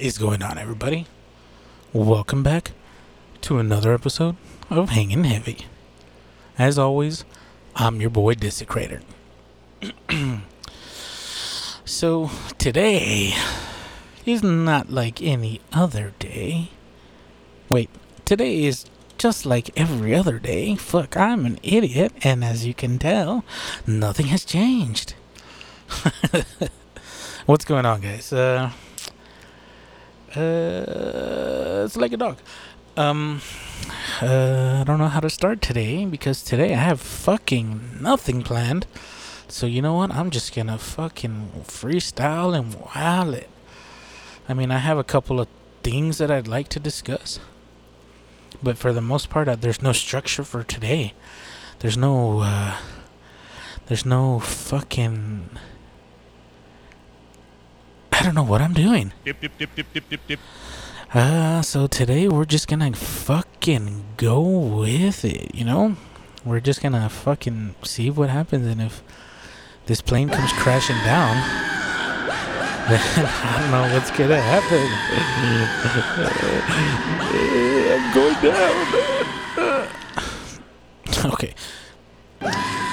What is going on, everybody? Welcome back to another episode of Hanging Heavy. As always, I'm your boy Desecrator. so, today is not like any other day. Wait, today is just like every other day. Fuck, I'm an idiot, and as you can tell, nothing has changed. What's going on, guys? Uh, uh, it's like a dog. Um, uh, I don't know how to start today because today I have fucking nothing planned. So you know what? I'm just gonna fucking freestyle and wild it. I mean, I have a couple of things that I'd like to discuss, but for the most part, there's no structure for today. There's no, uh, there's no fucking. I don't know what I'm doing. Dip, dip, dip, dip, dip, dip, dip. Uh, so today we're just gonna fucking go with it, you know? We're just gonna fucking see what happens, and if this plane comes crashing down, then I don't know what's gonna happen. I'm going down. okay.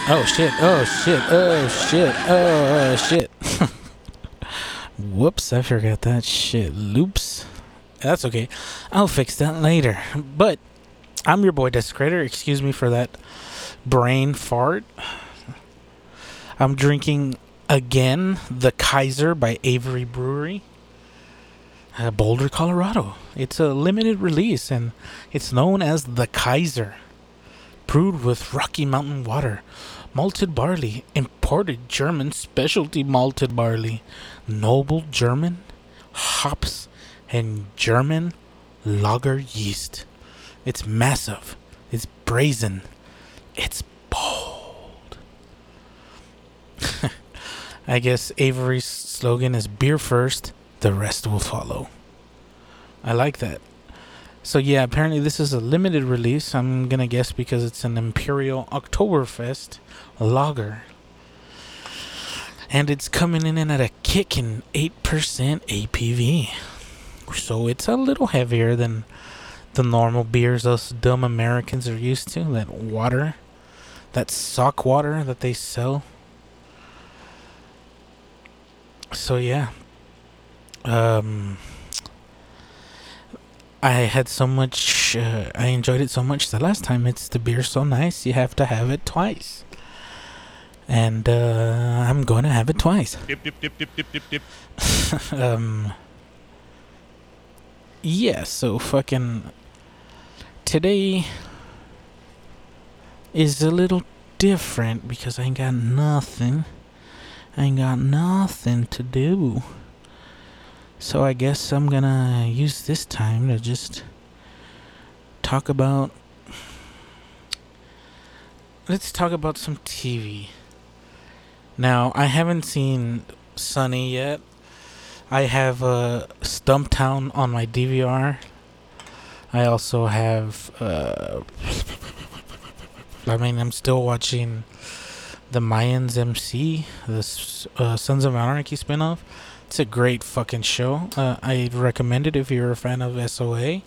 Oh shit, oh shit, oh shit, oh shit. Whoops, I forgot that shit. Loops. That's okay. I'll fix that later. But I'm your boy Desecrator. Excuse me for that brain fart. I'm drinking again the Kaiser by Avery Brewery. Uh, Boulder, Colorado. It's a limited release and it's known as the Kaiser. Brewed with Rocky Mountain water, malted barley, imported German specialty malted barley, noble German hops, and German lager yeast. It's massive. It's brazen. It's bold. I guess Avery's slogan is beer first, the rest will follow. I like that. So yeah, apparently this is a limited release. I'm gonna guess because it's an Imperial Oktoberfest lager. And it's coming in at a kicking 8% ABV. So it's a little heavier than the normal beers us dumb Americans are used to. That water, that sock water that they sell. So yeah. Um I had so much uh, I enjoyed it so much the last time it's the beer so nice you have to have it twice. And uh I'm going to have it twice. Dip, dip, dip, dip, dip, dip, dip. um yeah so fucking today is a little different because i ain't got nothing i ain't got nothing to do so i guess i'm gonna use this time to just talk about let's talk about some tv now i haven't seen sunny yet I have uh, Stumptown on my DVR. I also have. Uh, I mean, I'm still watching the Mayans MC, the uh, Sons of Anarchy spinoff. It's a great fucking show. Uh, I recommend it if you're a fan of SOA.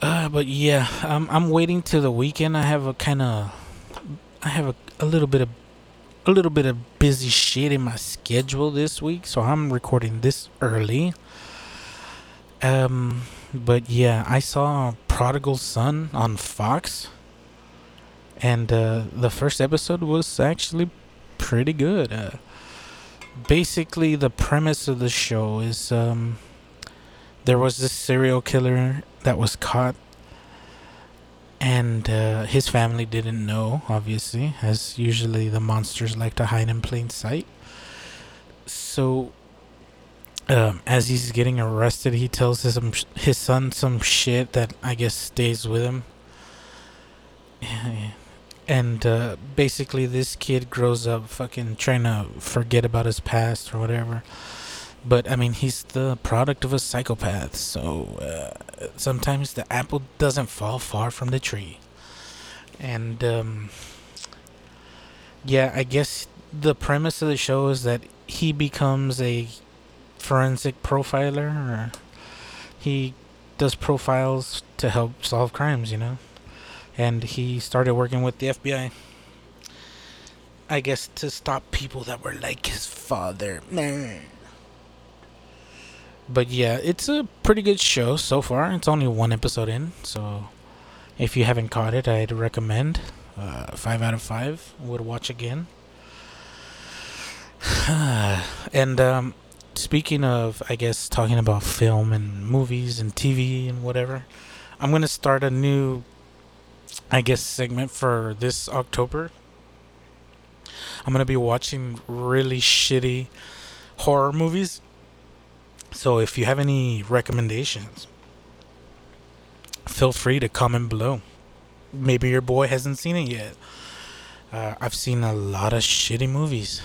Uh, but yeah, I'm I'm waiting till the weekend. I have a kind of, I have a, a little bit of a little bit of busy shit in my schedule this week, so I'm recording this early. Um, but yeah, I saw Prodigal Son on Fox, and uh, the first episode was actually pretty good. Uh, basically, the premise of the show is um, there was this serial killer that was caught and uh, his family didn't know, obviously, as usually the monsters like to hide in plain sight. So, um, as he's getting arrested, he tells his um, his son some shit that I guess stays with him. And uh, basically, this kid grows up fucking trying to forget about his past or whatever. But I mean, he's the product of a psychopath, so uh, sometimes the apple doesn't fall far from the tree. And um, yeah, I guess the premise of the show is that he becomes a forensic profiler, or he does profiles to help solve crimes, you know. And he started working with the FBI. I guess to stop people that were like his father. But yeah, it's a pretty good show so far. It's only one episode in, so if you haven't caught it, I'd recommend. Uh, five out of five. Would watch again. and um, speaking of, I guess, talking about film and movies and TV and whatever, I'm to start a new, I guess, segment for this October. I'm to be watching really shitty horror movies. So if you have any recommendations, feel free to comment below. Maybe your boy hasn't seen it yet. Uh, I've seen a lot of shitty movies.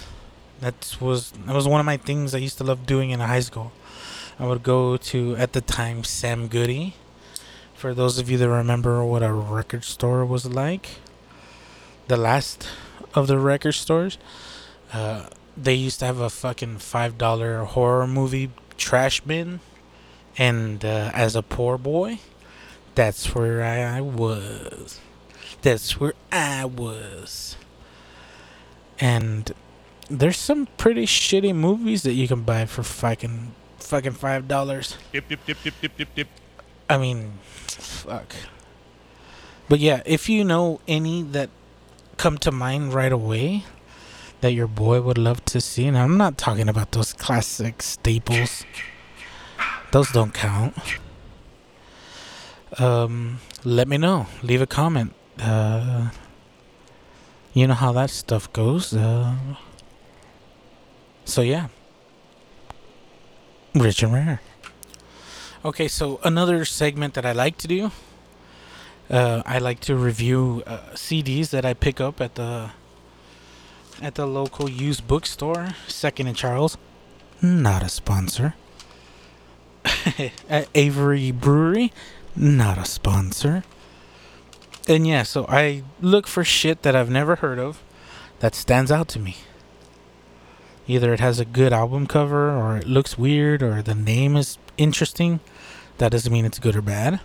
That was that was one of my things I used to love doing in high school. I would go to at the time Sam Goody. For those of you that remember what a record store was like, the last of the record stores, uh, they used to have a fucking five dollar horror movie trash bin, and uh, as a poor boy, that's where I was. That's where I was. And there's some pretty shitty movies that you can buy for fucking fucking five dollars. Dip, dip, dip, dip, dip, dip, dip. I mean, fuck. But yeah, if you know any that come to mind right away that your boy would love to see, and I'm not talking about those classic staples. Those don't count. Um, let me know. Leave a comment. Uh, you know how that stuff goes. Uh, so yeah, rich and rare. Okay, so another segment that I like to do. Uh, I like to review uh, CDs that I pick up at the at the local used bookstore, Second and Charles. Not a sponsor. at Avery Brewery, not a sponsor. And yeah, so I look for shit that I've never heard of that stands out to me. Either it has a good album cover, or it looks weird, or the name is interesting. That doesn't mean it's good or bad.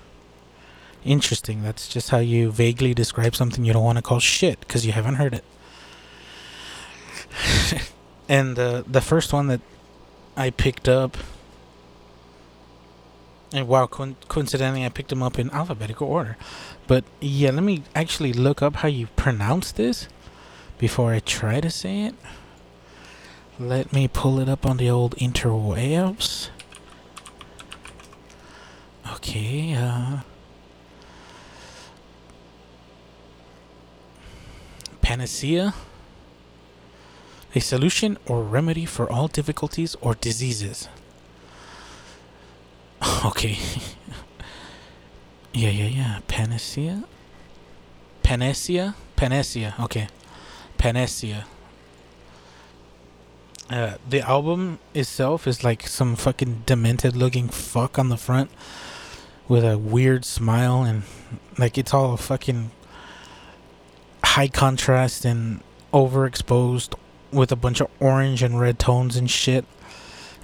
Interesting, that's just how you vaguely describe something you don't want to call shit because you haven't heard it. And uh, the first one that I picked up and wow, co- coincidentally, I picked them up in alphabetical order. But yeah, let me actually look up how you pronounce this before I try to say it. Let me pull it up on the old interwebs. Okay, uh. Panacea? A solution or remedy for all difficulties or diseases. Okay. yeah, yeah, yeah. Panacea? Panacea? Panacea. Okay. Panacea. Uh, the album itself is like some fucking demented looking fuck on the front with a weird smile and like it's all fucking high contrast and overexposed with a bunch of orange and red tones and shit.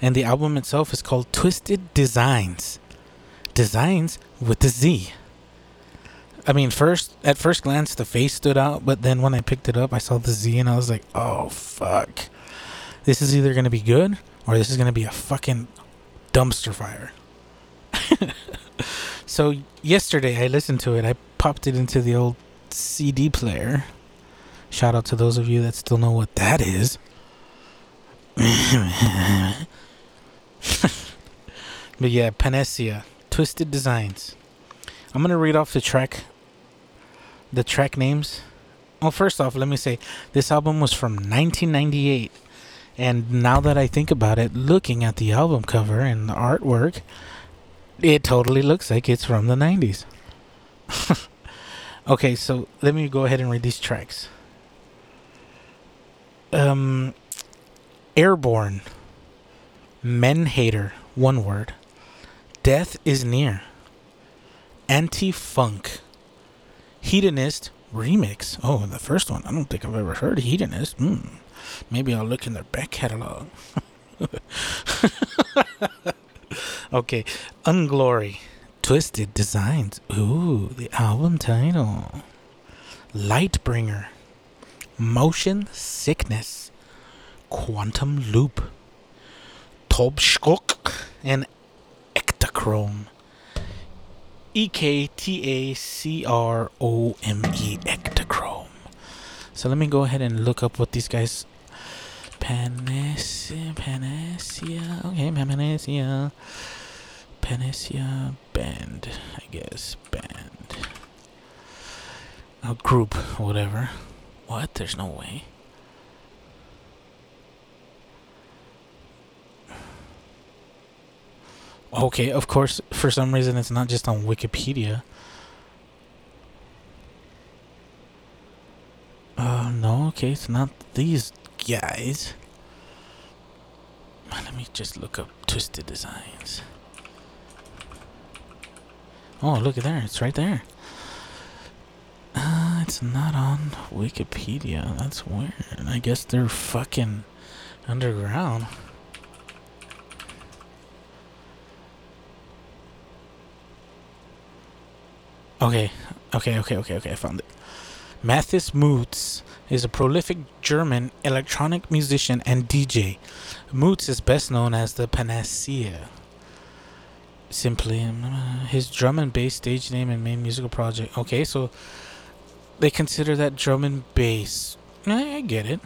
And the album itself is called Twisted Designs. Designs with the Z. I mean, first at first glance, the face stood out, but then when I picked it up, I saw the Z and I was like, "Oh fuck, this is either gonna be good or this is gonna be a fucking dumpster fire." so yesterday, I listened to it. I popped it into the old CD player. Shout out to those of you that still know what that is. but yeah, Panacea, Twisted Designs. I'm gonna read off the track, the track names. Well, first off, let me say this album was from 1998, and now that I think about it, looking at the album cover and the artwork, it totally looks like it's from the 90s. okay, so let me go ahead and read these tracks. Um, Airborne. Men Hater, one word. Death is near. Anti Funk. Hedonist Remix. Oh, the first one. I don't think I've ever heard Hedonist. Hmm. Maybe I'll look in their back catalog. okay, Unglory, Twisted Designs. Ooh, the album title. Lightbringer, Motion Sickness, Quantum Loop, Tobskok, and Ektachrome. E K T A C R O M E Ektachrome. So let me go ahead and look up what these guys. Panacea, Panacea. Okay, Panacea. Panacea band, I guess. Band. A group, whatever. What? There's no way. Okay, of course, for some reason it's not just on Wikipedia. Uh, no, okay, it's not these guys. Let me just look up Twisted Designs. Oh, look at there, it's right there. It's not on Wikipedia. That's weird. I guess they're fucking underground. Okay, okay, okay, okay, okay. I found it. Mathis Mootz is a prolific German electronic musician and DJ. Mootz is best known as the Panacea. Simply, his drum and bass stage name and main musical project. Okay, so they consider that drum and bass. I, I get it.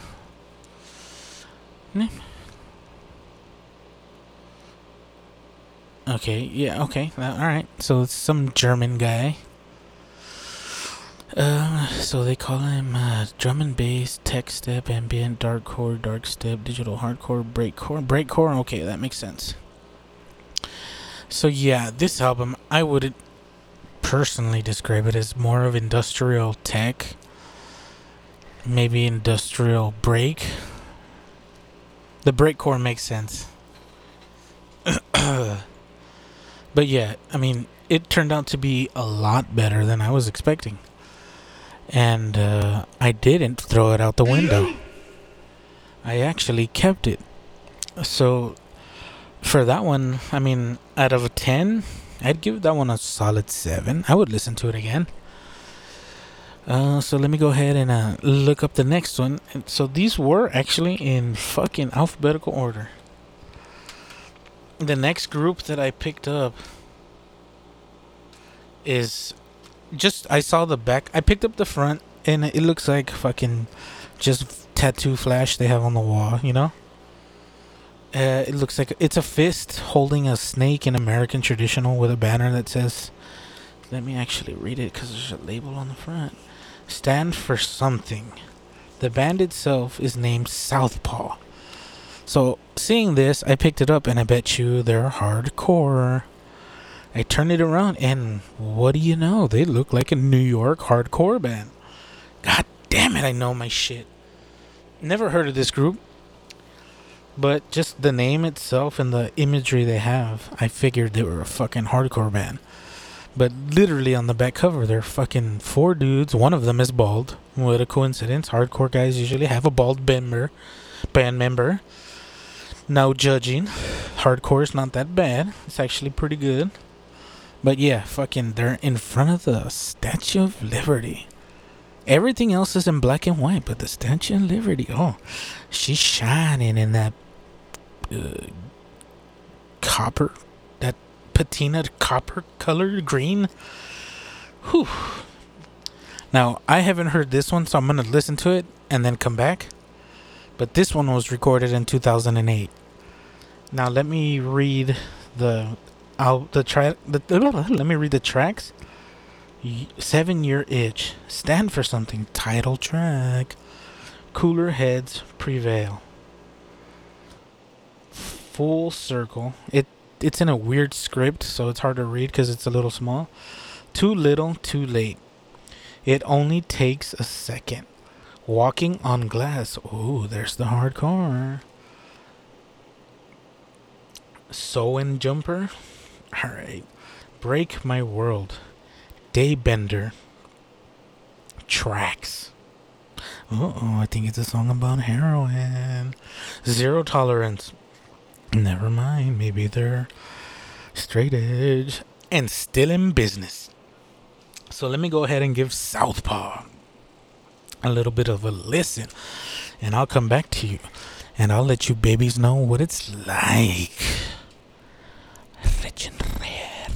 Okay, yeah, okay, alright. So it's some German guy. Uh, so they call him uh, drum and bass, tech step, ambient, darkcore, dark step, digital hardcore, breakcore, breakcore. Okay, that makes sense. So yeah, this album I would personally describe it as more of industrial tech, maybe industrial break. The breakcore makes sense. but yeah, I mean, it turned out to be a lot better than I was expecting and uh, I didn't throw it out the window. I actually kept it. So for that one, I mean, out of a 10, I'd give that one a solid 7. I would listen to it again. Uh, so let me go ahead and uh, look up the next one. And so these were actually in fucking alphabetical order. The next group that I picked up is just I saw the back. I picked up the front, and it looks like fucking just tattoo flash they have on the wall. You know. Uh, it looks like it's a fist holding a snake in American traditional with a banner that says. Let me actually read it because there's a label on the front. Stand for something. The band itself is named Southpaw. So, seeing this, I picked it up and I bet you they're hardcore. I turn it around, and what do you know? They look like a New York hardcore band. God damn it, I know my shit. Never heard of this group, but just the name itself and the imagery they have, I figured they were a fucking hardcore band. But literally on the back cover, they're fucking four dudes. One of them is bald. What a coincidence. Hardcore guys usually have a bald member, band member. Now judging. Hardcore is not that bad. It's actually pretty good. But yeah, fucking, they're in front of the Statue of Liberty. Everything else is in black and white, but the Statue of Liberty, oh, she's shining in that uh, copper, that patina copper colored green. Whew. Now, I haven't heard this one, so I'm going to listen to it and then come back. But this one was recorded in 2008. Now, let me read the I'll the track. The, let me read the tracks. Seven Year Itch. Stand for something. Title track. Cooler heads prevail. Full circle. It it's in a weird script, so it's hard to read because it's a little small. Too little, too late. It only takes a second. Walking on glass. Ooh, there's the hardcore. Sew jumper. All right. Break My World. Daybender. Tracks. oh, I think it's a song about heroin. Zero Tolerance. Never mind. Maybe they're straight edge and still in business. So let me go ahead and give Southpaw a little bit of a listen. And I'll come back to you. And I'll let you babies know what it's like. Rich and rare.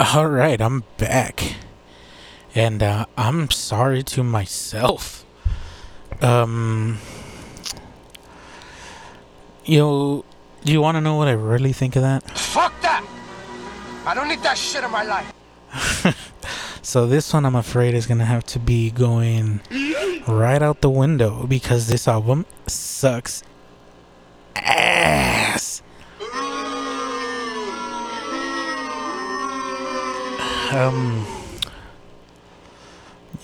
All right, I'm back. And uh, I'm sorry to myself. Um, you know, do you want to know what I really think of that? Fuck that! I don't need that shit in my life. So this one, I'm afraid, is gonna have to be going right out the window because this album sucks ass. Um.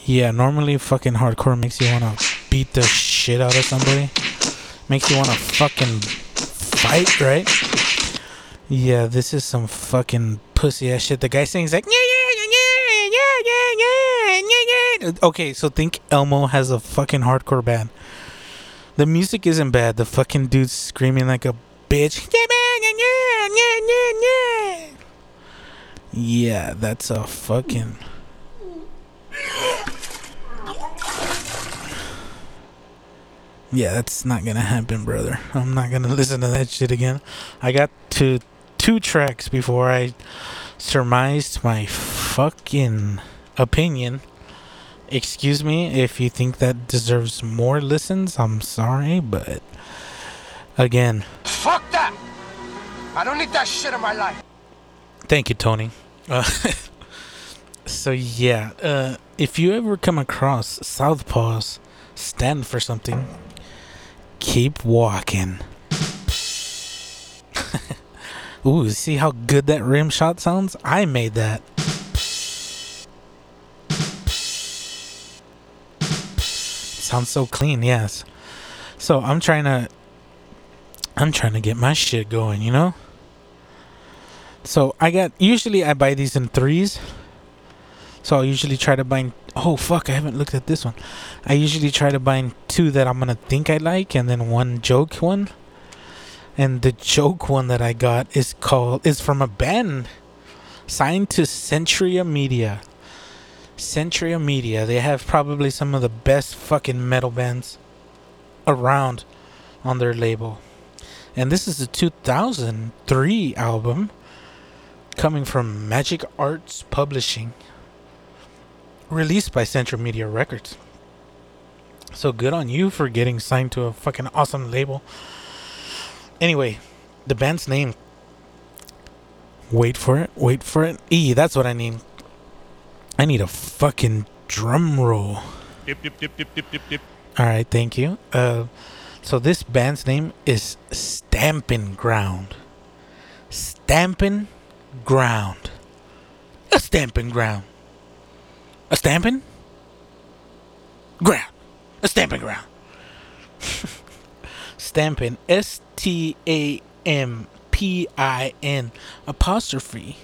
Yeah, normally fucking hardcore makes you wanna beat the shit out of somebody. Makes you wanna fucking fight, right? Yeah, this is some fucking pussy ass shit. The guy sings like, yeah, yeah, yeah, yeah, yeah, yeah, yeah, yeah. Okay, so think Elmo has a fucking hardcore band. The music isn't bad. The fucking dude's screaming like a bitch. Yeah, man, yeah, yeah, yeah, yeah. Yeah, that's a fucking. Yeah, that's not gonna happen, brother. I'm not gonna listen to that shit again. I got to two tracks before I surmised my fucking opinion. Excuse me if you think that deserves more listens. I'm sorry, but again, Fuck that! I don't need that shit in my life. Thank you, Tony. Uh, so yeah, uh, if you ever come across Southpaws stand for something, keep walking. Ooh, see how good that rim shot sounds? I made that. Sounds so clean, yes. So I'm trying to I'm trying to get my shit going, you know? So I got usually I buy these in threes. So I'll usually try to bind. Oh fuck! I haven't looked at this one. I usually try to bind two that I'm gonna think I like, and then one joke one. And the joke one that I got is called is from a band signed to Century Media. Century Media. They have probably some of the best fucking metal bands around on their label. And this is a 2003 album coming from Magic Arts Publishing, released by Central Media Records. So good on you for getting signed to a fucking awesome label. Anyway, the band's name. Wait for it, wait for it. E, that's what I need. I need a fucking drum roll. Dip, dip, dip, dip, dip, dip, dip. All right, thank you. Uh, so this band's name is Stampin' Ground. Stampin' Ground. A stampin' ground. A stamping? ground. A stamping ground. stamping. S T A M P I N apostrophe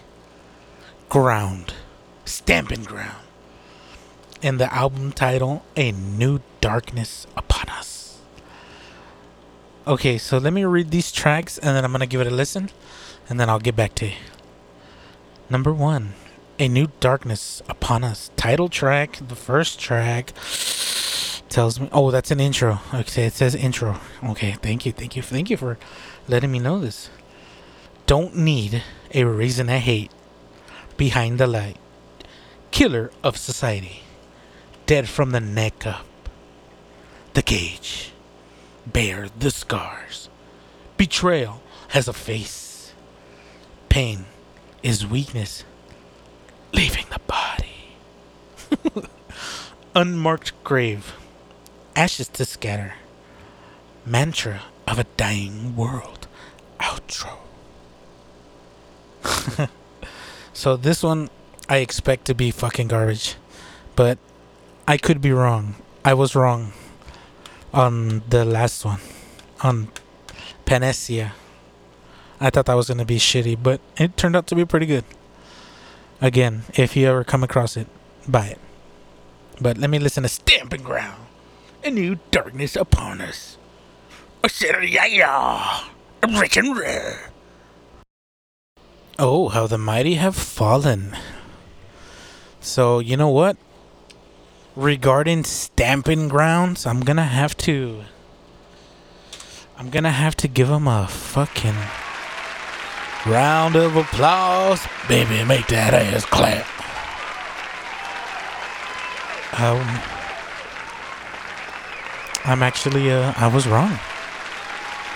ground. Stamping ground. And the album title, A New Darkness Upon Us. Okay, so let me read these tracks and then I'm gonna give it a listen and then I'll get back to you. Number one, A New Darkness Upon Us. Title track, the first track tells me oh that's an intro. Okay, it says intro. Okay, thank you, thank you, thank you for letting me know this. Don't need a reason to hate behind the light. Killer of society. Dead from the neck up. The cage. Bear the scars. Betrayal has a face. Pain is weakness. Leaving the body. Unmarked grave. Ashes to scatter. Mantra of a dying world. Outro. so this one I expect to be fucking garbage. But I could be wrong. I was wrong on the last one. On Panacea. I thought that was gonna be shitty, but it turned out to be pretty good. Again, if you ever come across it, buy it. But let me listen to Stamping Ground. a new darkness upon us. Rich and rare. Oh, how the mighty have fallen. So, you know what? Regarding stamping grounds, I'm gonna have to. I'm gonna have to give them a fucking round of applause. Baby, make that ass clap. Um, I'm actually, uh, I was wrong.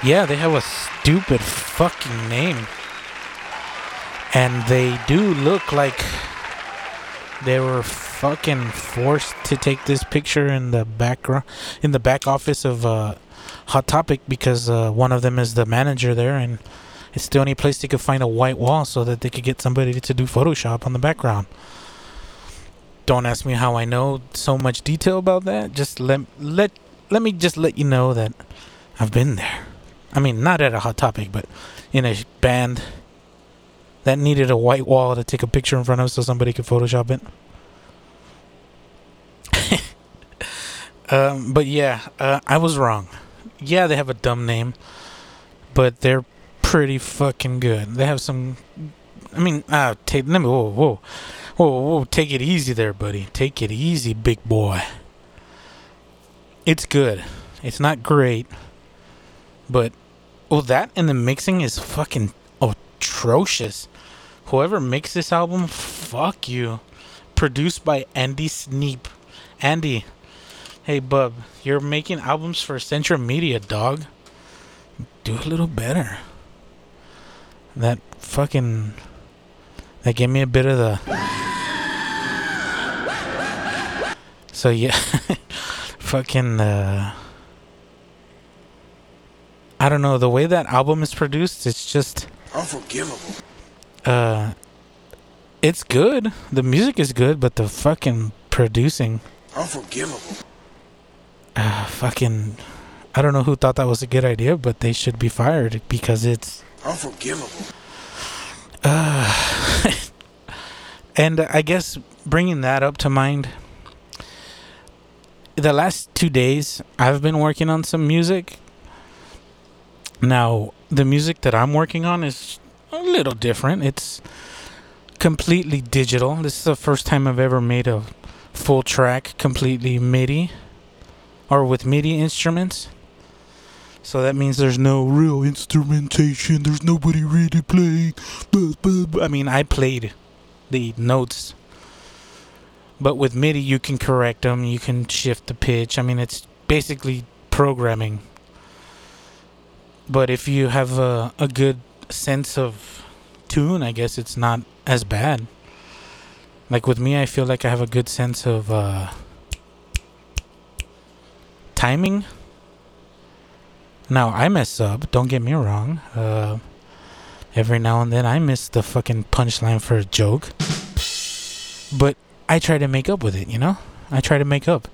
Yeah, they have a stupid fucking name. And they do look like they were fucking forced to take this picture in the background, in the back office of uh, Hot Topic because uh, one of them is the manager there, and it's the only place they could find a white wall so that they could get somebody to do Photoshop on the background. Don't ask me how I know so much detail about that. Just let let let me just let you know that I've been there. I mean, not at a hot topic, but in a band that needed a white wall to take a picture in front of so somebody could Photoshop it. um, but yeah, uh, I was wrong. Yeah, they have a dumb name, but they're pretty fucking good. They have some. I mean, uh, take let me. Whoa, whoa, whoa, whoa! Take it easy there, buddy. Take it easy, big boy. It's good. It's not great, but well, that and the mixing is fucking atrocious. Whoever makes this album, fuck you. Produced by Andy Sneap. Andy, hey bub, you're making albums for Central Media, dog. Do a little better. That fucking that gave me a bit of the So yeah, fucking uh I don't know, the way that album is produced, it's just Unforgivable. uh it's good. The music is good, but the fucking producing Unforgivable. uh fucking I don't know who thought that was a good idea, but they should be fired because it's Unforgivable. Uh, and I guess bringing that up to mind, the last two days I've been working on some music. Now, the music that I'm working on is a little different. It's completely digital. This is the first time I've ever made a full track completely MIDI or with MIDI instruments. So that means there's no real instrumentation. There's nobody really playing. I mean, I played the notes, but with MIDI you can correct them. You can shift the pitch. I mean, it's basically programming. But if you have a, a good sense of tune, I guess it's not as bad. Like with me, I feel like I have a good sense of uh, timing. Now I mess up. Don't get me wrong. Uh, every now and then I miss the fucking punchline for a joke, but I try to make up with it. You know, I try to make up.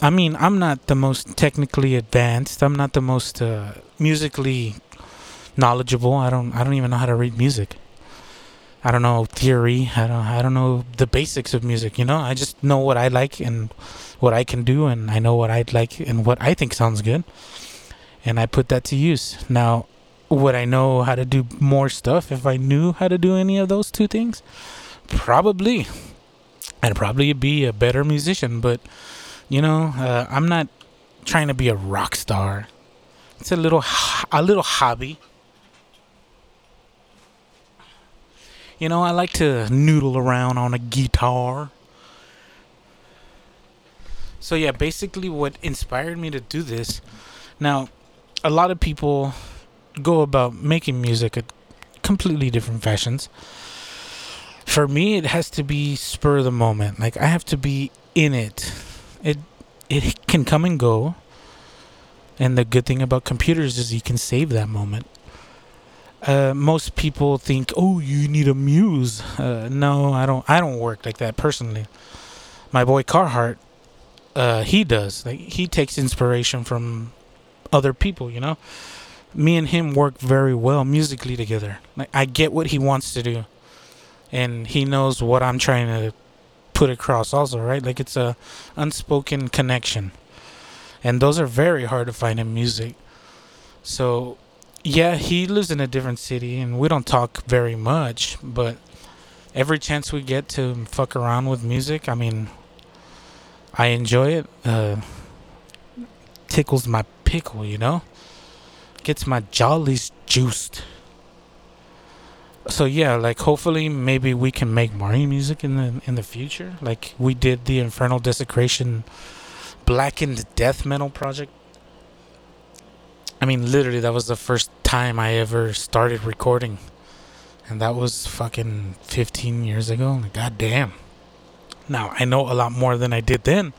I mean, I'm not the most technically advanced. I'm not the most uh, musically knowledgeable. I don't. I don't even know how to read music. I don't know theory. I don't. I don't know the basics of music. You know, I just know what I like and what I can do, and I know what I'd like and what I think sounds good and I put that to use. Now, would I know how to do more stuff if I knew how to do any of those two things? Probably. I'd probably be a better musician, but you know, uh, I'm not trying to be a rock star. It's a little a little hobby. You know, I like to noodle around on a guitar. So yeah, basically what inspired me to do this. Now, a lot of people go about making music at completely different fashions. For me, it has to be spur of the moment. Like I have to be in it. It it can come and go. And the good thing about computers is you can save that moment. Uh, most people think, "Oh, you need a muse." Uh, no, I don't. I don't work like that personally. My boy Carhart, uh, he does. Like he takes inspiration from other people, you know? Me and him work very well musically together. Like I get what he wants to do. And he knows what I'm trying to put across also, right? Like it's a unspoken connection. and those are very hard to find in music. So, yeah, he lives in a different city, and we don't talk very much, but every chance we get to fuck around with music, I mean, I enjoy it. Uh, tickles my pickle, you know? Gets my jollies juiced. So yeah, like hopefully maybe we can make Mario music in the in the future. Like we did the Infernal Desecration Blackened Death Metal project. I mean literally that was the first time I ever started recording. And that was fucking 15 years ago. God damn. Now, I know a lot more than I did then.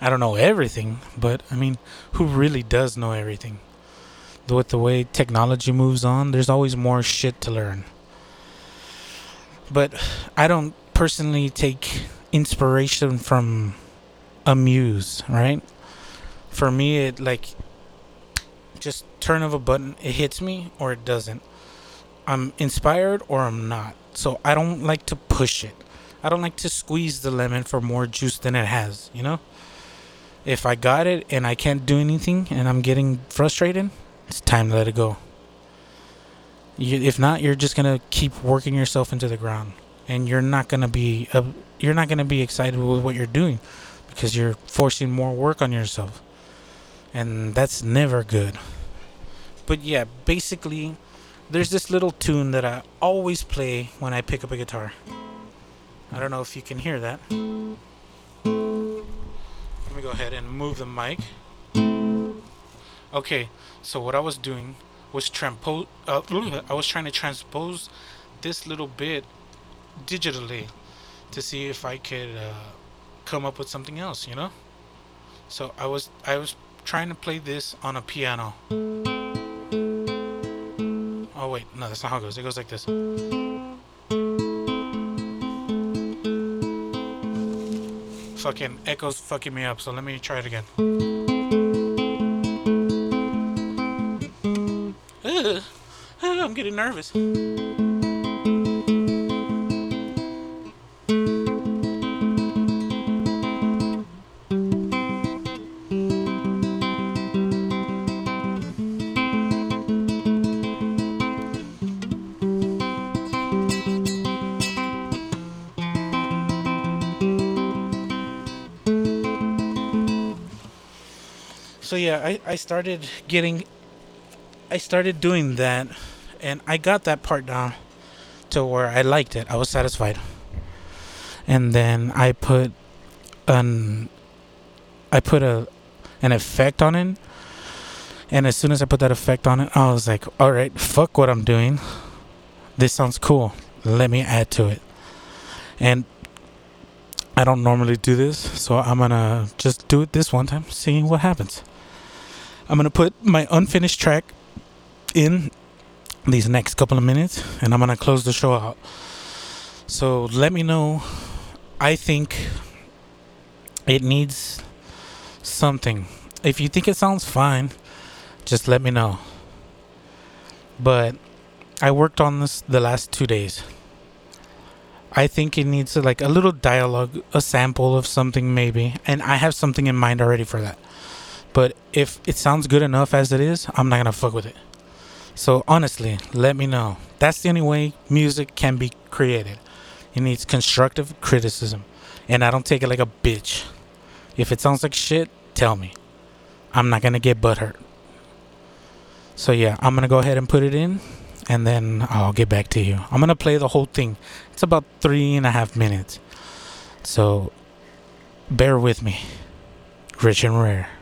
I don't know everything, but I mean, who really does know everything? With the way technology moves on, there's always more shit to learn. But I don't personally take inspiration from a muse, right? For me, it like just turn of a button, it hits me or it doesn't. I'm inspired or I'm not. So I don't like to push it. I don't like to squeeze the lemon for more juice than it has, you know? If I got it and I can't do anything and I'm getting frustrated, it's time to let it go. You, if not, you're just gonna keep working yourself into the ground, and you're not gonna be uh, you're not gonna be excited with what you're doing because you're forcing more work on yourself, and that's never good. But yeah, basically, there's this little tune that I always play when I pick up a guitar. I don't know if you can hear that. Me go ahead and move the mic. Okay, so what I was doing was transpose. Uh, I was trying to transpose this little bit digitally to see if I could uh, come up with something else. You know. So I was I was trying to play this on a piano. Oh wait, no, that's not how it goes. It goes like this. Fucking echoes fucking me up. So let me try it again. I'm getting nervous. Yeah, I, I started getting I started doing that and I got that part down to where I liked it. I was satisfied. And then I put an I put a an effect on it. And as soon as I put that effect on it, I was like, "All right, fuck what I'm doing. This sounds cool. Let me add to it." And I don't normally do this, so I'm to just do it this one time, seeing what happens. I'm going to put my unfinished track in these next couple of minutes and I'm going to close the show out. So let me know. I think it needs something. If you think it sounds fine, just let me know. But I worked on this the last two days. I think it needs like a little dialogue, a sample of something maybe, and I have something in mind already for that. But if it sounds good enough as it is, I'm not gonna fuck with it. So honestly, let me know. That's the only way music can be created. It needs constructive criticism. And I don't take it like a bitch. If it sounds like shit, tell me. I'm not gonna get butthurt. So yeah, I'm gonna go ahead and put it in and then I'll get back to you. I'm gonna play the whole thing. It's about three and a half minutes. So bear with me. Rich and rare.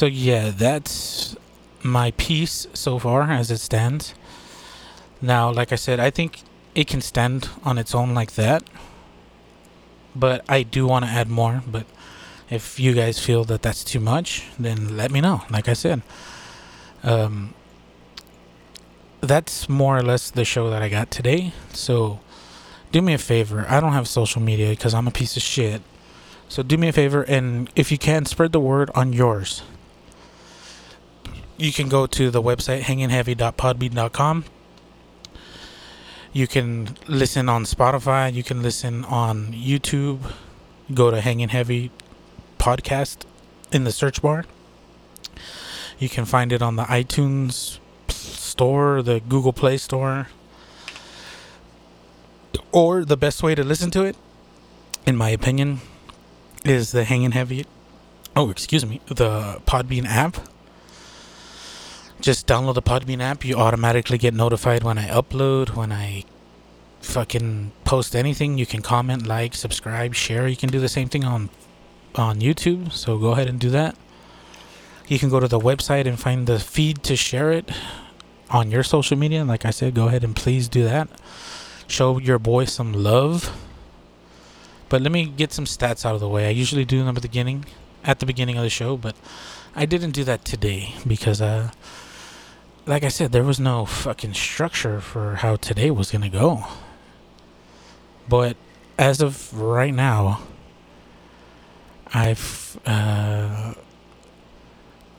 So yeah, that's my piece so far as it stands. Now, like I said, I think it can stand on its own like that. But I do want to add more. But if you guys feel that that's too much, then let me know. Like I said, um, that's more or less the show that I got today. So do me a favor. I don't have social media because I'm a piece of shit. So do me a favor and if you can, spread the word on yours. You can go to the website hangingheavy.podbean.com. You can listen on Spotify. You can listen on YouTube. Go to Hanging Heavy Podcast in the search bar. You can find it on the iTunes store, the Google Play store. Or the best way to listen to it, in my opinion, is the Hanging Heavy. Oh, excuse me, the Podbean app. Just download the Podbean app. You automatically get notified when I upload, when I fucking post anything. You can comment, like, subscribe, share. You can do the same thing on on YouTube. So go ahead and do that. You can go to the website and find the feed to share it on your social media. Like I said, go ahead and please do that. Show your boy some love. But let me get some stats out of the way. I usually do them at the beginning, at the beginning of the show, but I didn't do that today because, uh, like I said, there was no fucking structure for how today was gonna go. But as of right now, I've uh,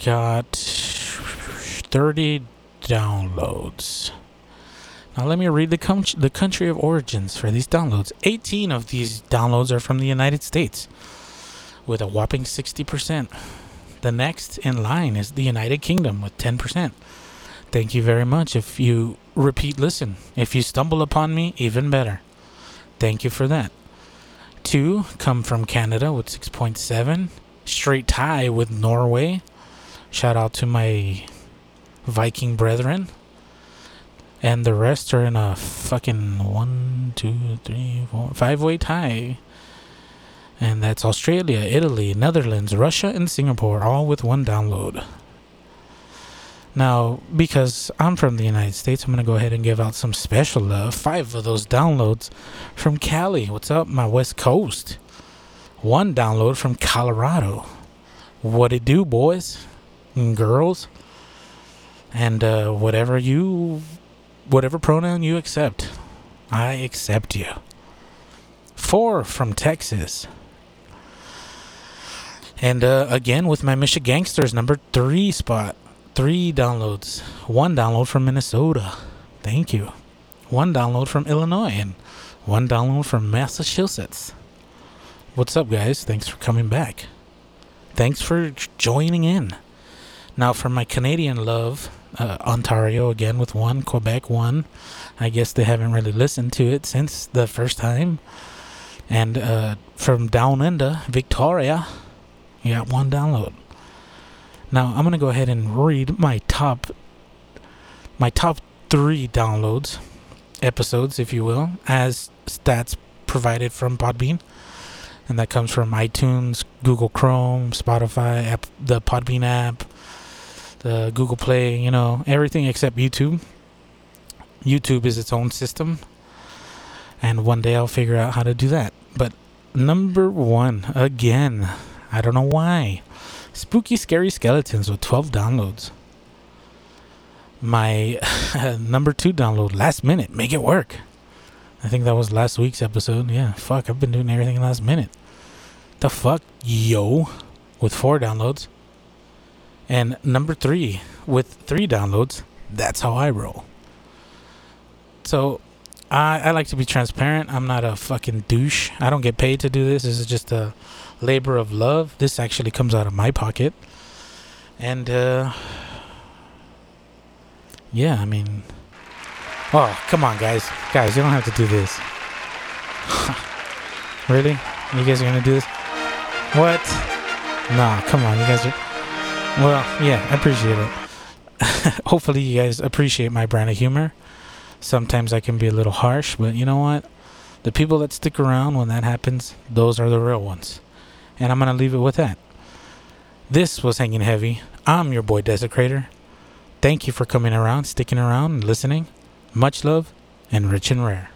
got 30 downloads. Now let me read the com- the country of origins for these downloads. 18 of these downloads are from the United States with a whopping 60%. The next in line is the United Kingdom with 10%. Thank you very much if you repeat listen. If you stumble upon me, even better. Thank you for that. Two come from Canada with 6.7. Straight tie with Norway. Shout out to my Viking brethren. And the rest are in a fucking one, two, three, four, five way tie. And that's Australia, Italy, Netherlands, Russia, and Singapore, all with one download. Now, because I'm from the United States, I'm going to go ahead and give out some special love. Five of those downloads from Cali. What's up, my West Coast? One download from Colorado. What it do, boys and girls? And uh, whatever you, whatever pronoun you accept, I accept you. Four from Texas. And uh, again with my Michigan Gangsters number three spot. Three downloads. One download from Minnesota. Thank you. One download from Illinois and one download from Massachusetts. What's up, guys? Thanks for coming back. Thanks for joining in. Now, for my Canadian love, uh, Ontario again with one, Quebec one. I guess they haven't really listened to it since the first time. And uh, from down under Victoria, you got one download. Now I'm gonna go ahead and read my top, my top three downloads, episodes, if you will, as stats provided from Podbean, and that comes from iTunes, Google Chrome, Spotify, app, the Podbean app, the Google Play, you know, everything except YouTube. YouTube is its own system, and one day I'll figure out how to do that. But number one, again, I don't know why. Spooky Scary Skeletons with 12 downloads. My number two download, Last Minute, Make It Work. I think that was last week's episode. Yeah, fuck, I've been doing everything last minute. The fuck, yo, with four downloads. And number three, with three downloads, that's how I roll. So, I, I like to be transparent. I'm not a fucking douche. I don't get paid to do this. This is just a labor of love. This actually comes out of my pocket. And, uh, yeah, I mean, oh, come on, guys. Guys, you don't have to do this. really? You guys are going to do this? What? Nah, come on. You guys are. Well, yeah, I appreciate it. Hopefully, you guys appreciate my brand of humor. Sometimes I can be a little harsh, but you know what? The people that stick around when that happens, those are the real ones. And I'm going to leave it with that. This was Hanging Heavy. I'm your boy Desecrator. Thank you for coming around, sticking around, and listening. Much love and rich and rare.